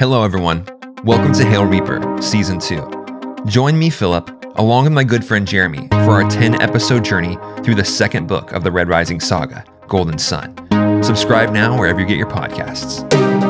Hello, everyone. Welcome to Hail Reaper, Season 2. Join me, Philip, along with my good friend Jeremy, for our 10 episode journey through the second book of the Red Rising saga, Golden Son. Subscribe now wherever you get your podcasts.